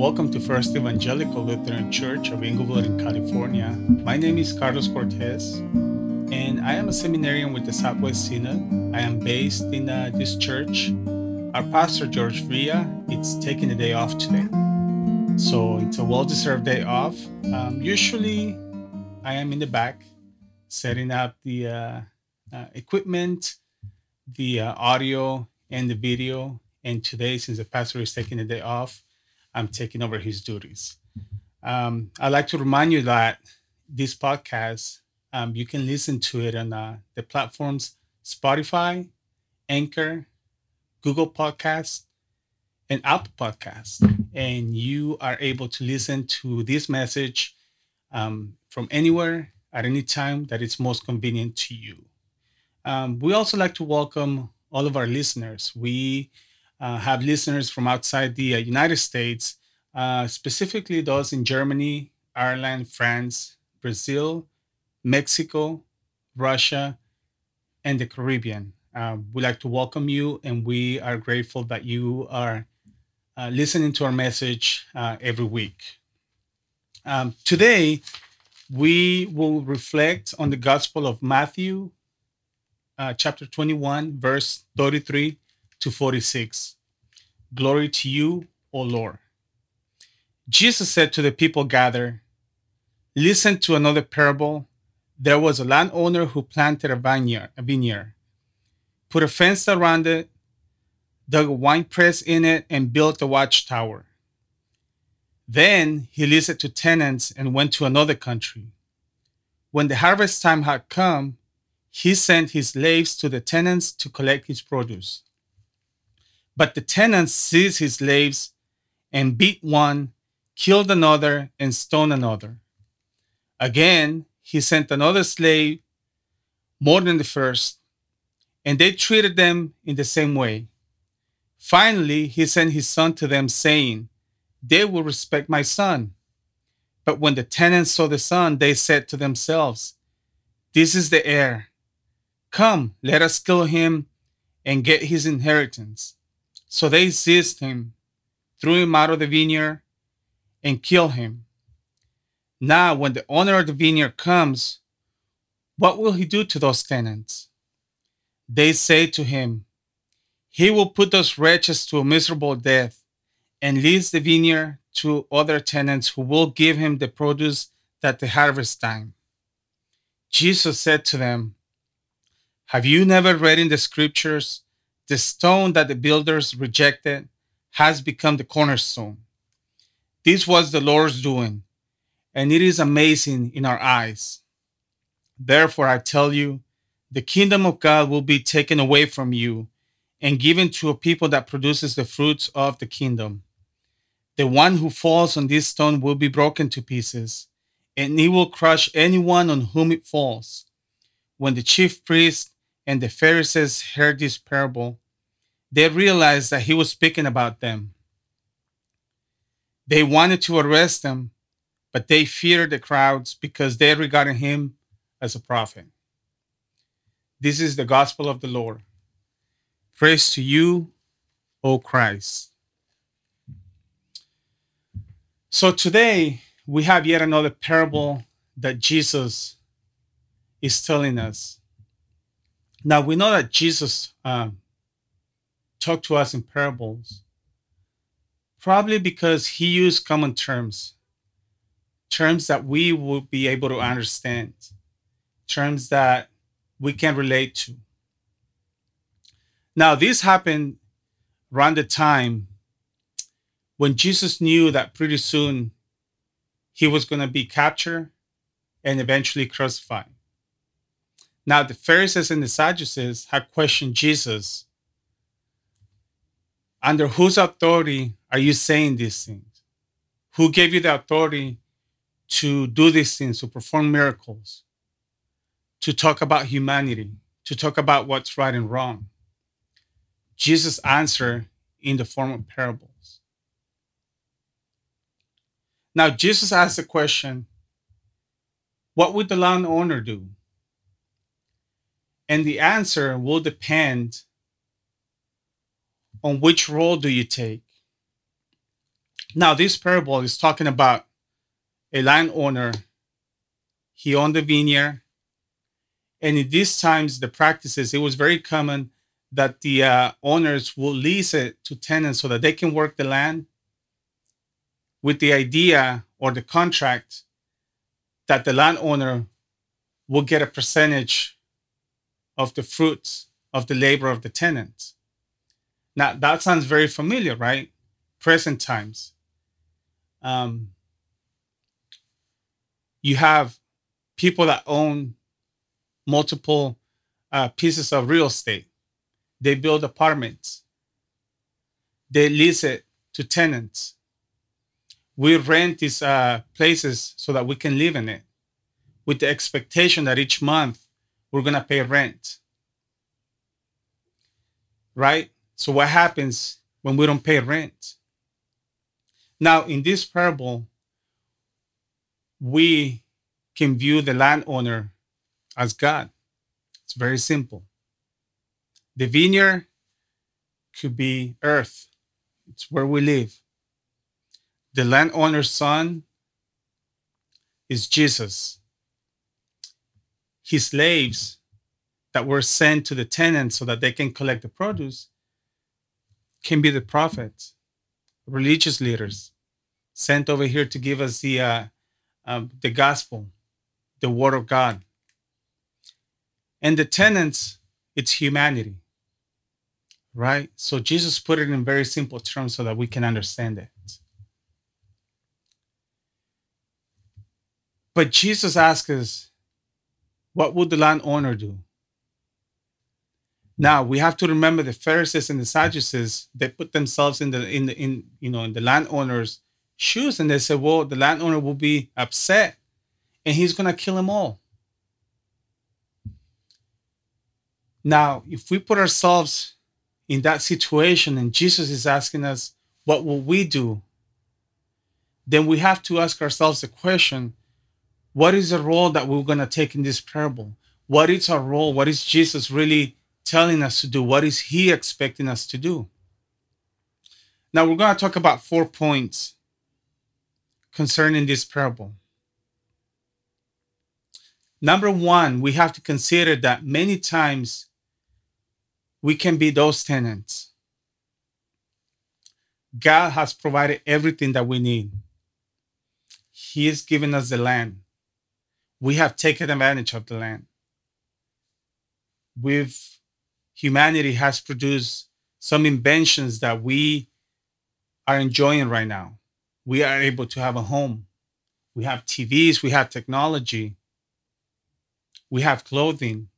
Welcome to First Evangelical Lutheran Church of Inglewood in California. My name is Carlos Cortez, and I am a seminarian with the Southwest Synod. I am based in uh, this church. Our pastor, George Villa, is taking a day off today. So it's a well deserved day off. Um, usually, I am in the back setting up the uh, uh, equipment, the uh, audio, and the video. And today, since the pastor is taking a day off, I'm taking over his duties. Um, I'd like to remind you that this podcast, um, you can listen to it on uh, the platforms Spotify, Anchor, Google Podcasts, and Apple Podcasts. And you are able to listen to this message um, from anywhere at any time that it's most convenient to you. Um, we also like to welcome all of our listeners. We uh, have listeners from outside the uh, United States, uh, specifically those in Germany, Ireland, France, Brazil, Mexico, Russia, and the Caribbean. Uh, we'd like to welcome you, and we are grateful that you are uh, listening to our message uh, every week. Um, today, we will reflect on the Gospel of Matthew, chapter 21, verse 33 to 46. Glory to you, O Lord. Jesus said to the people gathered, Listen to another parable. There was a landowner who planted a vineyard, a vineyard, put a fence around it, dug a wine press in it, and built a watchtower. Then he leased it to tenants and went to another country. When the harvest time had come, he sent his slaves to the tenants to collect his produce. But the tenants seized his slaves and beat one, killed another, and stoned another. Again, he sent another slave, more than the first, and they treated them in the same way. Finally, he sent his son to them, saying, They will respect my son. But when the tenants saw the son, they said to themselves, This is the heir. Come, let us kill him and get his inheritance. So they seized him, threw him out of the vineyard, and killed him. Now, when the owner of the vineyard comes, what will he do to those tenants? They say to him, He will put those wretches to a miserable death and leaves the vineyard to other tenants who will give him the produce at the harvest time. Jesus said to them, Have you never read in the scriptures? The stone that the builders rejected has become the cornerstone. This was the Lord's doing, and it is amazing in our eyes. Therefore, I tell you, the kingdom of God will be taken away from you and given to a people that produces the fruits of the kingdom. The one who falls on this stone will be broken to pieces, and it will crush anyone on whom it falls. When the chief priests and the Pharisees heard this parable, they realized that he was speaking about them. They wanted to arrest him, but they feared the crowds because they regarded him as a prophet. This is the gospel of the Lord. Praise to you, O Christ. So today we have yet another parable that Jesus is telling us. Now we know that Jesus um, talked to us in parables, probably because he used common terms, terms that we would be able to understand, terms that we can relate to. Now, this happened around the time when Jesus knew that pretty soon he was going to be captured and eventually crucified. Now, the Pharisees and the Sadducees had questioned Jesus under whose authority are you saying these things? Who gave you the authority to do these things, to perform miracles, to talk about humanity, to talk about what's right and wrong? Jesus answered in the form of parables. Now, Jesus asked the question what would the landowner do? And the answer will depend on which role do you take. Now, this parable is talking about a landowner. He owned the vineyard. And in these times, the practices, it was very common that the uh, owners will lease it to tenants so that they can work the land with the idea or the contract that the landowner will get a percentage of the fruits of the labor of the tenants. Now, that sounds very familiar, right? Present times. Um, you have people that own multiple uh, pieces of real estate. They build apartments. They lease it to tenants. We rent these uh, places so that we can live in it with the expectation that each month we're going to pay rent. Right? So, what happens when we don't pay rent? Now, in this parable, we can view the landowner as God. It's very simple. The vineyard could be earth, it's where we live. The landowner's son is Jesus. His slaves that were sent to the tenants so that they can collect the produce can be the prophets, religious leaders sent over here to give us the uh, um, the gospel, the word of God. And the tenants, it's humanity, right? So Jesus put it in very simple terms so that we can understand it. But Jesus asks us, what would the landowner do? Now we have to remember the Pharisees and the Sadducees. They put themselves in the in the in you know in the landowner's shoes, and they said, "Well, the landowner will be upset, and he's to kill them all." Now, if we put ourselves in that situation, and Jesus is asking us, "What will we do?" Then we have to ask ourselves the question: What is the role that we're going to take in this parable? What is our role? What is Jesus really? telling us to do? What is He expecting us to do? Now, we're going to talk about four points concerning this parable. Number one, we have to consider that many times we can be those tenants. God has provided everything that we need. He has given us the land. We have taken advantage of the land. We've humanity has produced some inventions that we are enjoying right now. We are able to have a home. We have TVs, we have technology, we have clothing.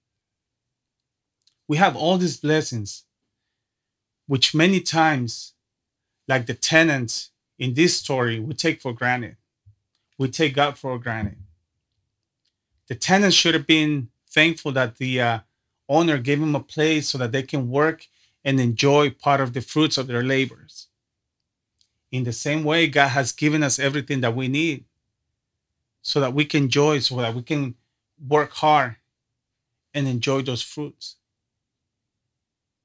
We have all these blessings, which many times, like the tenants in this story, we take for granted. We take God for granted. The tenants should have been thankful that the uh, owner gave them a place so that they can work and enjoy part of the fruits of their labors. In the same way, God has given us everything that we need so that we can enjoy, so that we can work hard and enjoy those fruits.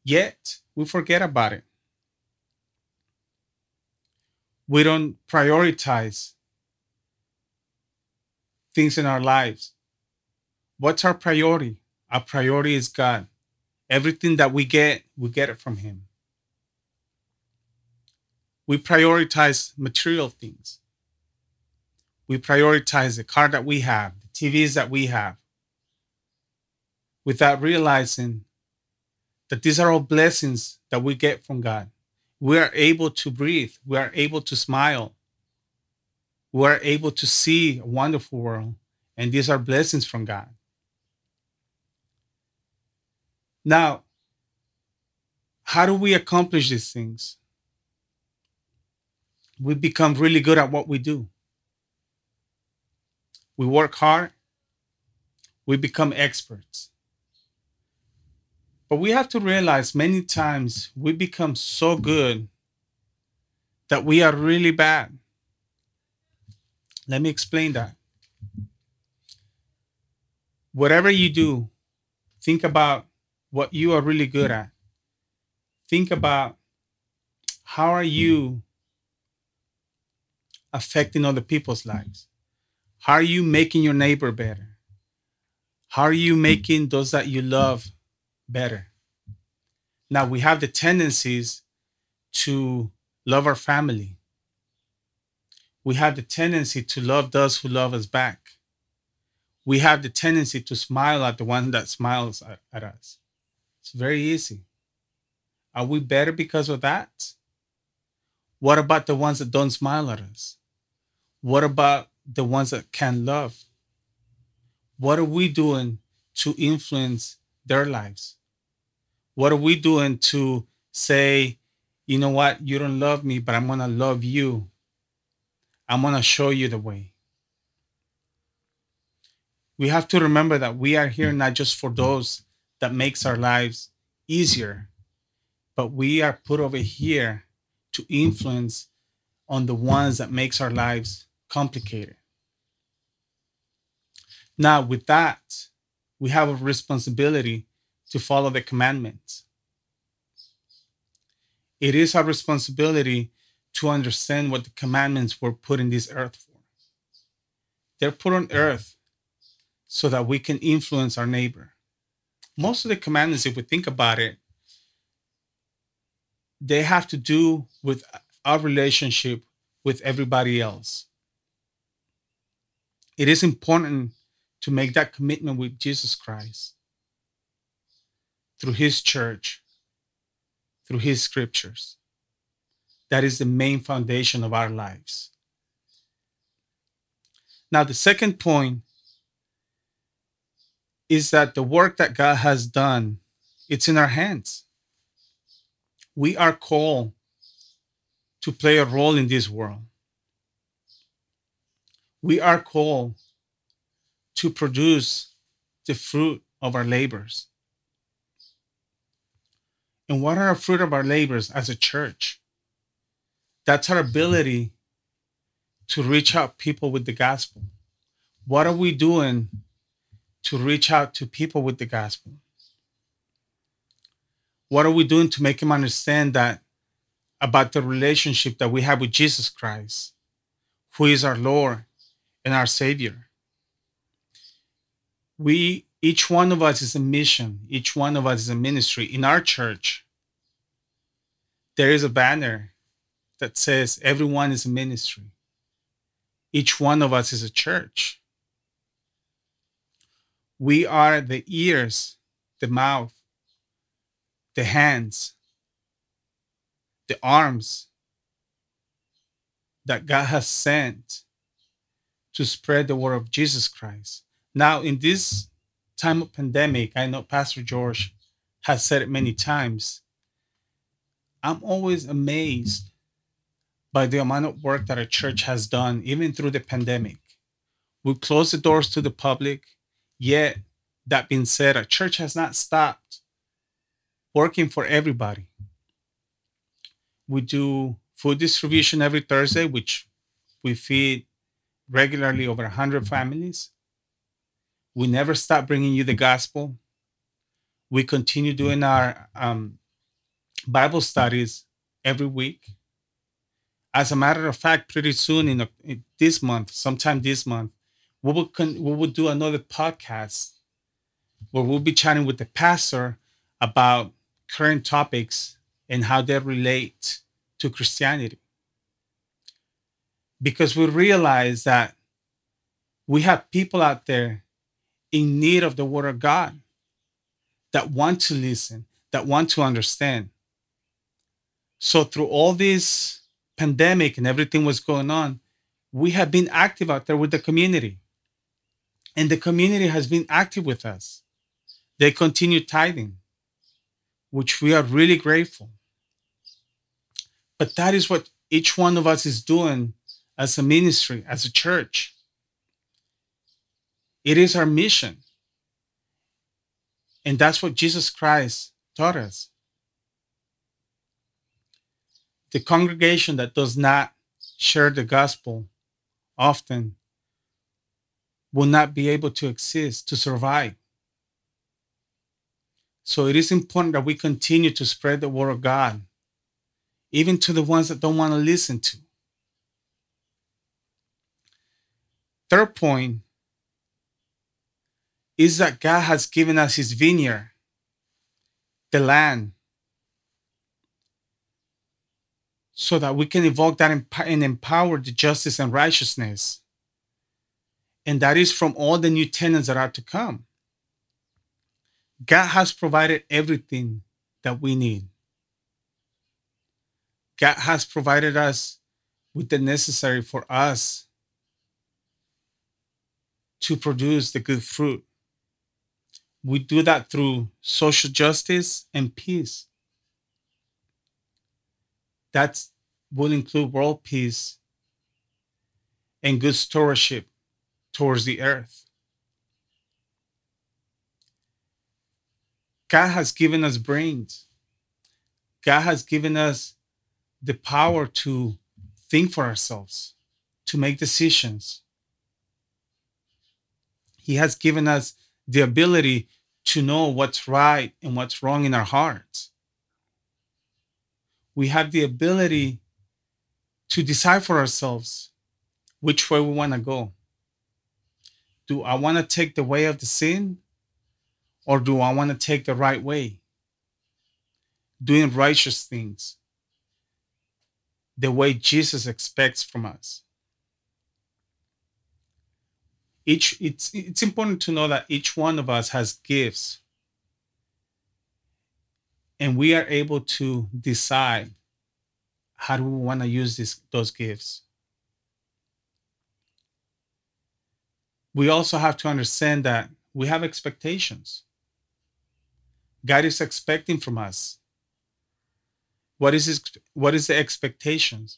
Yet, we forget about it. We don't prioritize things in our lives. What's our priority? Our priority is God. Everything that we get, we get it from Him. We prioritize material things. We prioritize the car that we have, the TVs that we have, without realizing that these are all blessings that we get from God. We are able to breathe, we are able to smile, we are able to see a wonderful world, and these are blessings from God. Now, how do we accomplish these things? We become really good at what we do. We work hard, we become experts. But we have to realize many times we become so good that we are really bad. Let me explain that. Whatever you do, think about what you are really good at. Think about how are you affecting other people's lives? How are you making your neighbor better? How are you making those that you love better? Now we have the tendencies to love our family. We have the tendency to love those who love us back. We have the tendency to smile at the one that smiles at, at us. It's very easy. Are we better because of that? What about the ones that don't smile at us? What about the ones that can't love? What are we doing to influence their lives? What are we doing to say, you know what, you don't love me, but I'm going to love you? I'm going to show you the way. We have to remember that we are here not just for those that makes our lives easier, but we are put over here to influence on the ones that makes our lives complicated. Now, with that, we have a responsibility to follow the commandments. It is our responsibility to understand what the commandments were put in this earth for. They're put on earth so that we can influence our neighbor. Most of the commandments, if we think about it, they have to do with our relationship with everybody else. It is important to make that commitment with Jesus Christ through his church, through his scriptures. That is the main foundation of our lives. Now, the second point is that the work that God has done, it's in our hands. We are called to play a role in this world. We are called to produce the fruit of our labors. And what are the fruit of our labors as a church? That's our ability to reach out people with the gospel. What are we doing to reach out to people with the gospel? What are we doing to make them understand that about the relationship that we have with Jesus Christ, who is our Lord and our Savior? We each one of us is a mission, each one of us is a ministry. In our church, there is a banner that says, Everyone is a ministry. Each one of us is a church. We are the ears, the mouth, the hands, the arms that God has sent to spread the word of Jesus Christ. Now, in this time of pandemic, I know Pastor George has said it many times. I'm always amazed by the amount of work that a church has done, even through the pandemic. We closed the doors to the public, yet, that being said, a church has not stopped working for everybody. We do food distribution every Thursday, which we feed regularly over 100 families. We never stop bringing you the gospel. We continue doing our um, Bible studies every week. As a matter of fact, pretty soon in, a, in this month, sometime this month, we will con- we will do another podcast where we'll be chatting with the pastor about current topics and how they relate to Christianity. Because we realize that we have people out there in need of the word of God, that want to listen, that want to understand. So through all this pandemic and everything was going on, we have been active out there with the community. And the community has been active with us. They continue tithing, which we are really grateful. But that is what each one of us is doing as a ministry, as a church. It is our mission. And that's what Jesus Christ taught us. The congregation that does not share the gospel often will not be able to exist, to survive. So it is important that we continue to spread the word of God, even to the ones that don't want to listen to. Third point is that God has given us his vineyard, the land, so that we can evoke that and empower the justice and righteousness. And that is from all the new tenants that are to come. God has provided everything that we need. God has provided us with the necessary for us to produce the good fruit. We do that through social justice and peace. That will include world peace and good stewardship towards the earth. God has given us brains. God has given us the power to think for ourselves, to make decisions. He has given us the ability to know what's right and what's wrong in our hearts. We have the ability to decide for ourselves which way we want to go. Do I want to take the way of the sin or do I want to take the right way? Doing righteous things the way Jesus expects from us. Each it's it's important to know that each one of us has gifts and we are able to decide how do we want to use this, those gifts. We also have to understand that we have expectations. God is expecting from us. What is his, what is the expectations?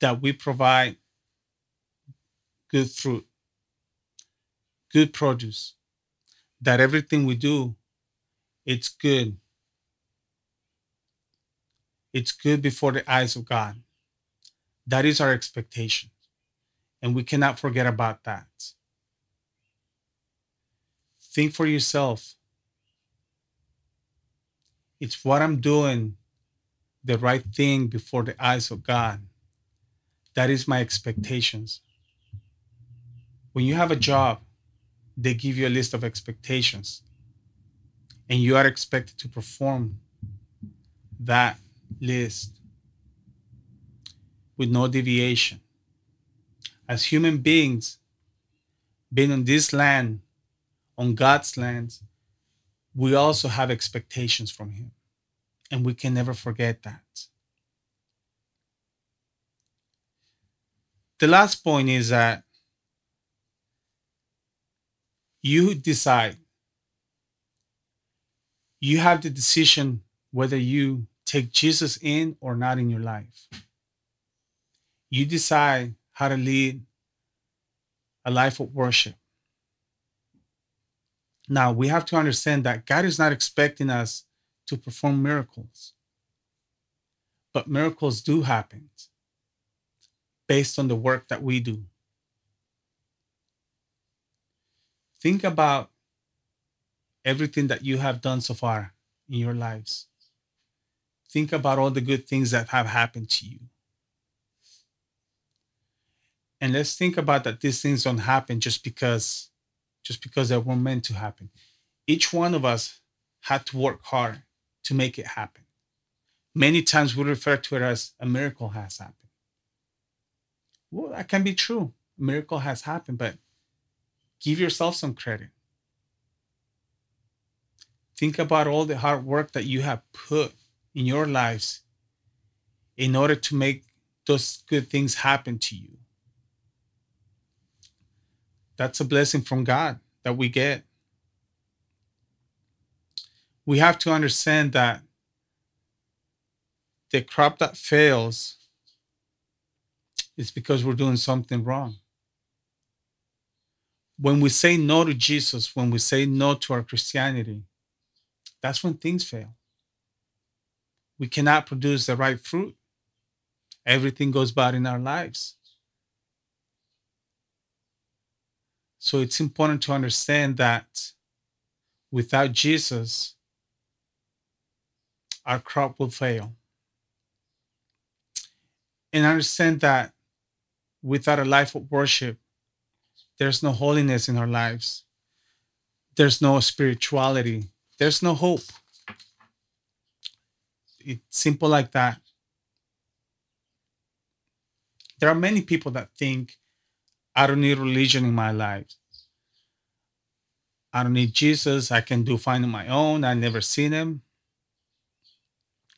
That we provide good fruit, good produce, that everything we do, it's good. It's good before the eyes of God. That is our expectation. And we cannot forget about that. Think for yourself. It's what I'm doing the right thing before the eyes of God. That is my expectations. When you have a job, they give you a list of expectations, and you are expected to perform that list with no deviation. As human beings, being on this land, on God's land, we also have expectations from Him. And we can never forget that. The last point is that you decide. You have the decision whether you take Jesus in or not in your life. You decide how to lead a life of worship. Now, we have to understand that God is not expecting us to perform miracles, but miracles do happen based on the work that we do. Think about everything that you have done so far in your lives. Think about all the good things that have happened to you. And let's think about that these things don't happen just because just because they were meant to happen. Each one of us had to work hard to make it happen. Many times we refer to it as a miracle has happened. Well, that can be true. A miracle has happened, but give yourself some credit. Think about all the hard work that you have put in your lives in order to make those good things happen to you. That's a blessing from God that we get. We have to understand that the crop that fails is because we're doing something wrong. When we say no to Jesus, when we say no to our Christianity, that's when things fail. We cannot produce the right fruit. Everything goes bad in our lives. So it's important to understand that without Jesus, our crop will fail. And understand that without a life of worship, there's no holiness in our lives. There's no spirituality. There's no hope. It's simple like that. There are many people that think I don't need religion in my life. I don't need Jesus. I can do fine on my own. I never seen him.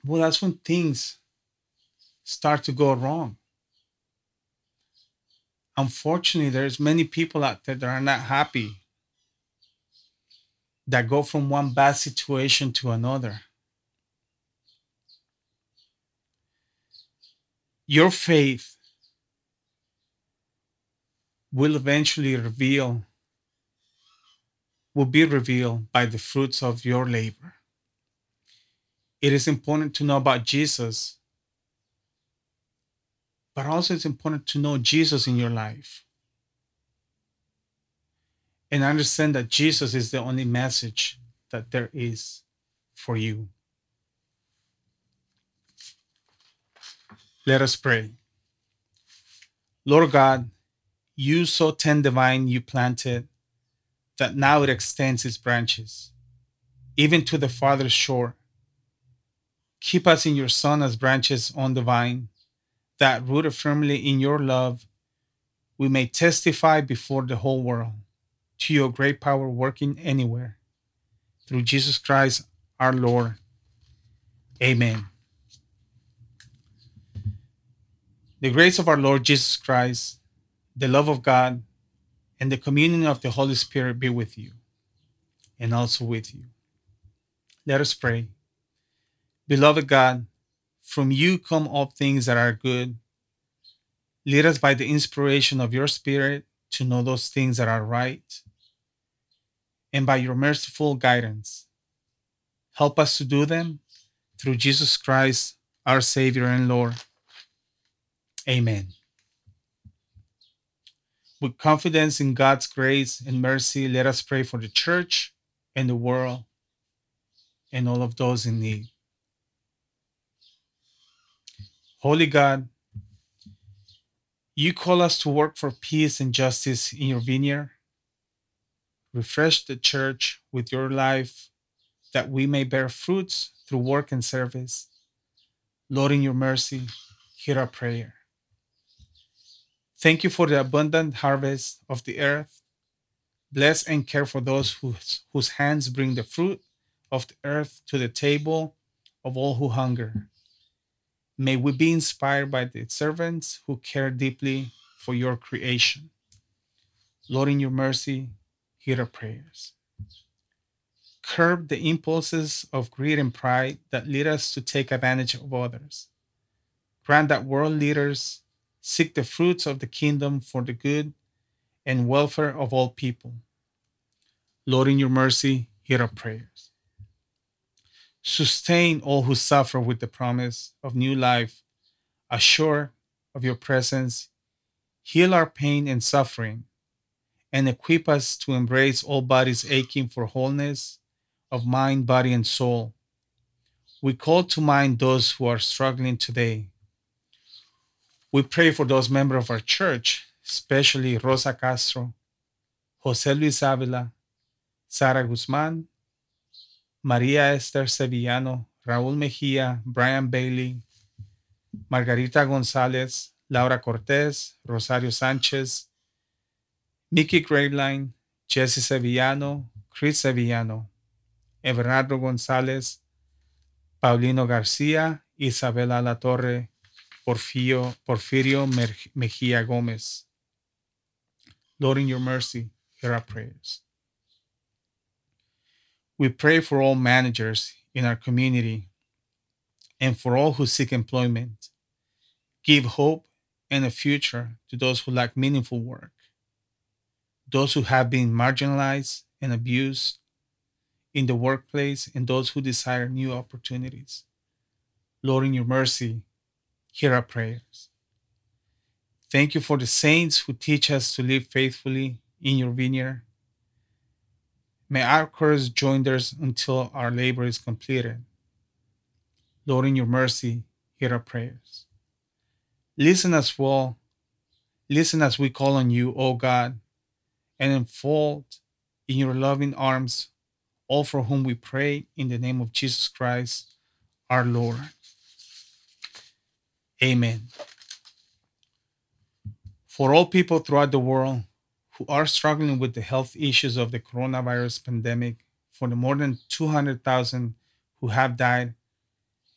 Well, that's when things start to go wrong. Unfortunately, there's many people out there that are not happy, that go from one bad situation to another. Your faith will eventually reveal, will be revealed by the fruits of your labor. It is important to know about Jesus, but also it's important to know Jesus in your life. And understand that Jesus is the only message that there is for you. Let us pray. Lord God, you so tend the vine you planted that now it extends its branches, even to the farthest shore. Keep us in your Son as branches on the vine, that rooted firmly in your love, we may testify before the whole world to your great power working anywhere. Through Jesus Christ our Lord. Amen. The grace of our Lord Jesus Christ, the love of God, and the communion of the Holy Spirit be with you and also with you. Let us pray. Beloved God, from you come all things that are good. Lead us by the inspiration of your Spirit to know those things that are right. And by your merciful guidance, help us to do them through Jesus Christ, our Savior and Lord. Amen. With confidence in God's grace and mercy, let us pray for the church and the world and all of those in need. Holy God, you call us to work for peace and justice in your vineyard. Refresh the church with your life that we may bear fruits through work and service. Lord, in your mercy, hear our prayer. Thank you for the abundant harvest of the earth. Bless and care for those whose, whose hands bring the fruit of the earth to the table of all who hunger. May we be inspired by the servants who care deeply for your creation. Lord, in your mercy, hear our prayers. Curb the impulses of greed and pride that lead us to take advantage of others. Grant that world leaders seek the fruits of the kingdom for the good and welfare of all people. Lord, in your mercy, hear our prayers. Sustain all who suffer with the promise of new life, assure of your presence. Heal our pain and suffering, and equip us to embrace all bodies aching for wholeness of mind, body, and soul. We call to mind those who are struggling today. We pray for those members of our church, especially Rosa Castro, Jose Luis Avila, Sara Guzman, María Esther Sevillano, Raúl Mejía, Brian Bailey, Margarita González, Laura Cortés, Rosario Sánchez, Mickey Graveline, Jesse Sevillano, Chris Sevillano, Everardo González, Paulino García, Isabela La Torre, Porfirio, Porfirio Mejía Gómez. Lord, in your mercy, hear our prayers. We pray for all managers in our community and for all who seek employment. Give hope and a future to those who lack meaningful work, those who have been marginalized and abused in the workplace, and those who desire new opportunities. Lord, in your mercy, hear our prayers. Thank you for the saints who teach us to live faithfully in your vineyard May our courage join theirs until our labor is completed. Lord, in your mercy, hear our prayers. Listen as well. Listen as we call on you, O God, and enfold in your loving arms all for whom we pray in the name of Jesus Christ, our Lord. Amen. For all people throughout the world who are struggling with the health issues of the coronavirus pandemic, for the more than 200,000 who have died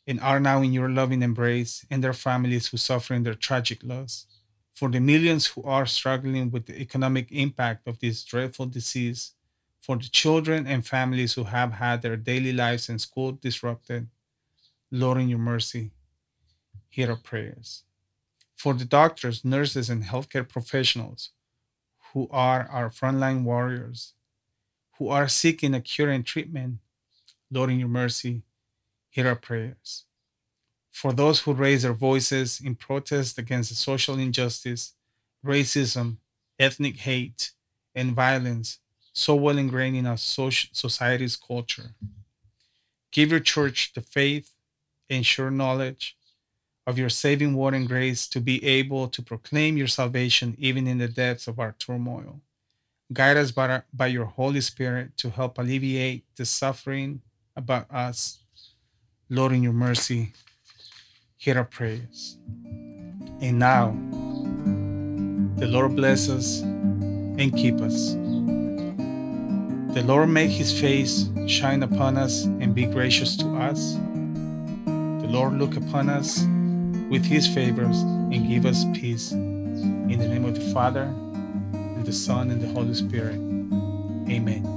and are now in your loving embrace, and their families who suffer in their tragic loss, for the millions who are struggling with the economic impact of this dreadful disease, for the children and families who have had their daily lives and school disrupted, Lord, in your mercy, hear our prayers. For the doctors, nurses, and healthcare professionals who are our frontline warriors, who are seeking a cure and treatment, Lord, in your mercy, hear our prayers. For those who raise their voices in protest against social injustice, racism, ethnic hate, and violence so well ingrained in our society's culture. Give your church the faith and sure knowledge of your saving word and grace to be able to proclaim your salvation even in the depths of our turmoil. Guide us by, our, by your Holy Spirit to help alleviate the suffering about us. Lord, in your mercy, hear our prayers. And now, the Lord bless us and keep us. The Lord make his face shine upon us and be gracious to us. The Lord look upon us with his favors and give us peace. In the name of the Father, and the Son, and the Holy Spirit. Amen.